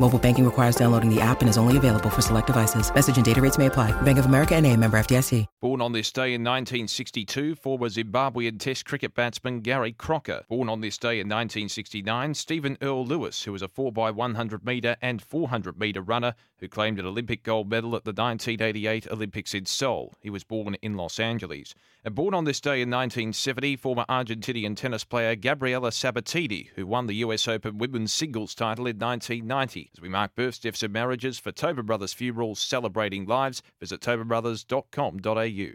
Mobile banking requires downloading the app and is only available for select devices. Message and data rates may apply. Bank of America and a member FDIC. Born on this day in 1962, former Zimbabwean Test cricket batsman Gary Crocker. Born on this day in 1969, Steven Earl Lewis, who was a 4x100 metre and 400 metre runner who claimed an Olympic gold medal at the 1988 Olympics in Seoul. He was born in Los Angeles. And born on this day in 1970, former Argentinian tennis player Gabriela Sabatini, who won the US Open women's singles title in 1990. As we mark births, deaths, and marriages for Tobin Brothers Funerals celebrating lives, visit tobinbrothers.com.au.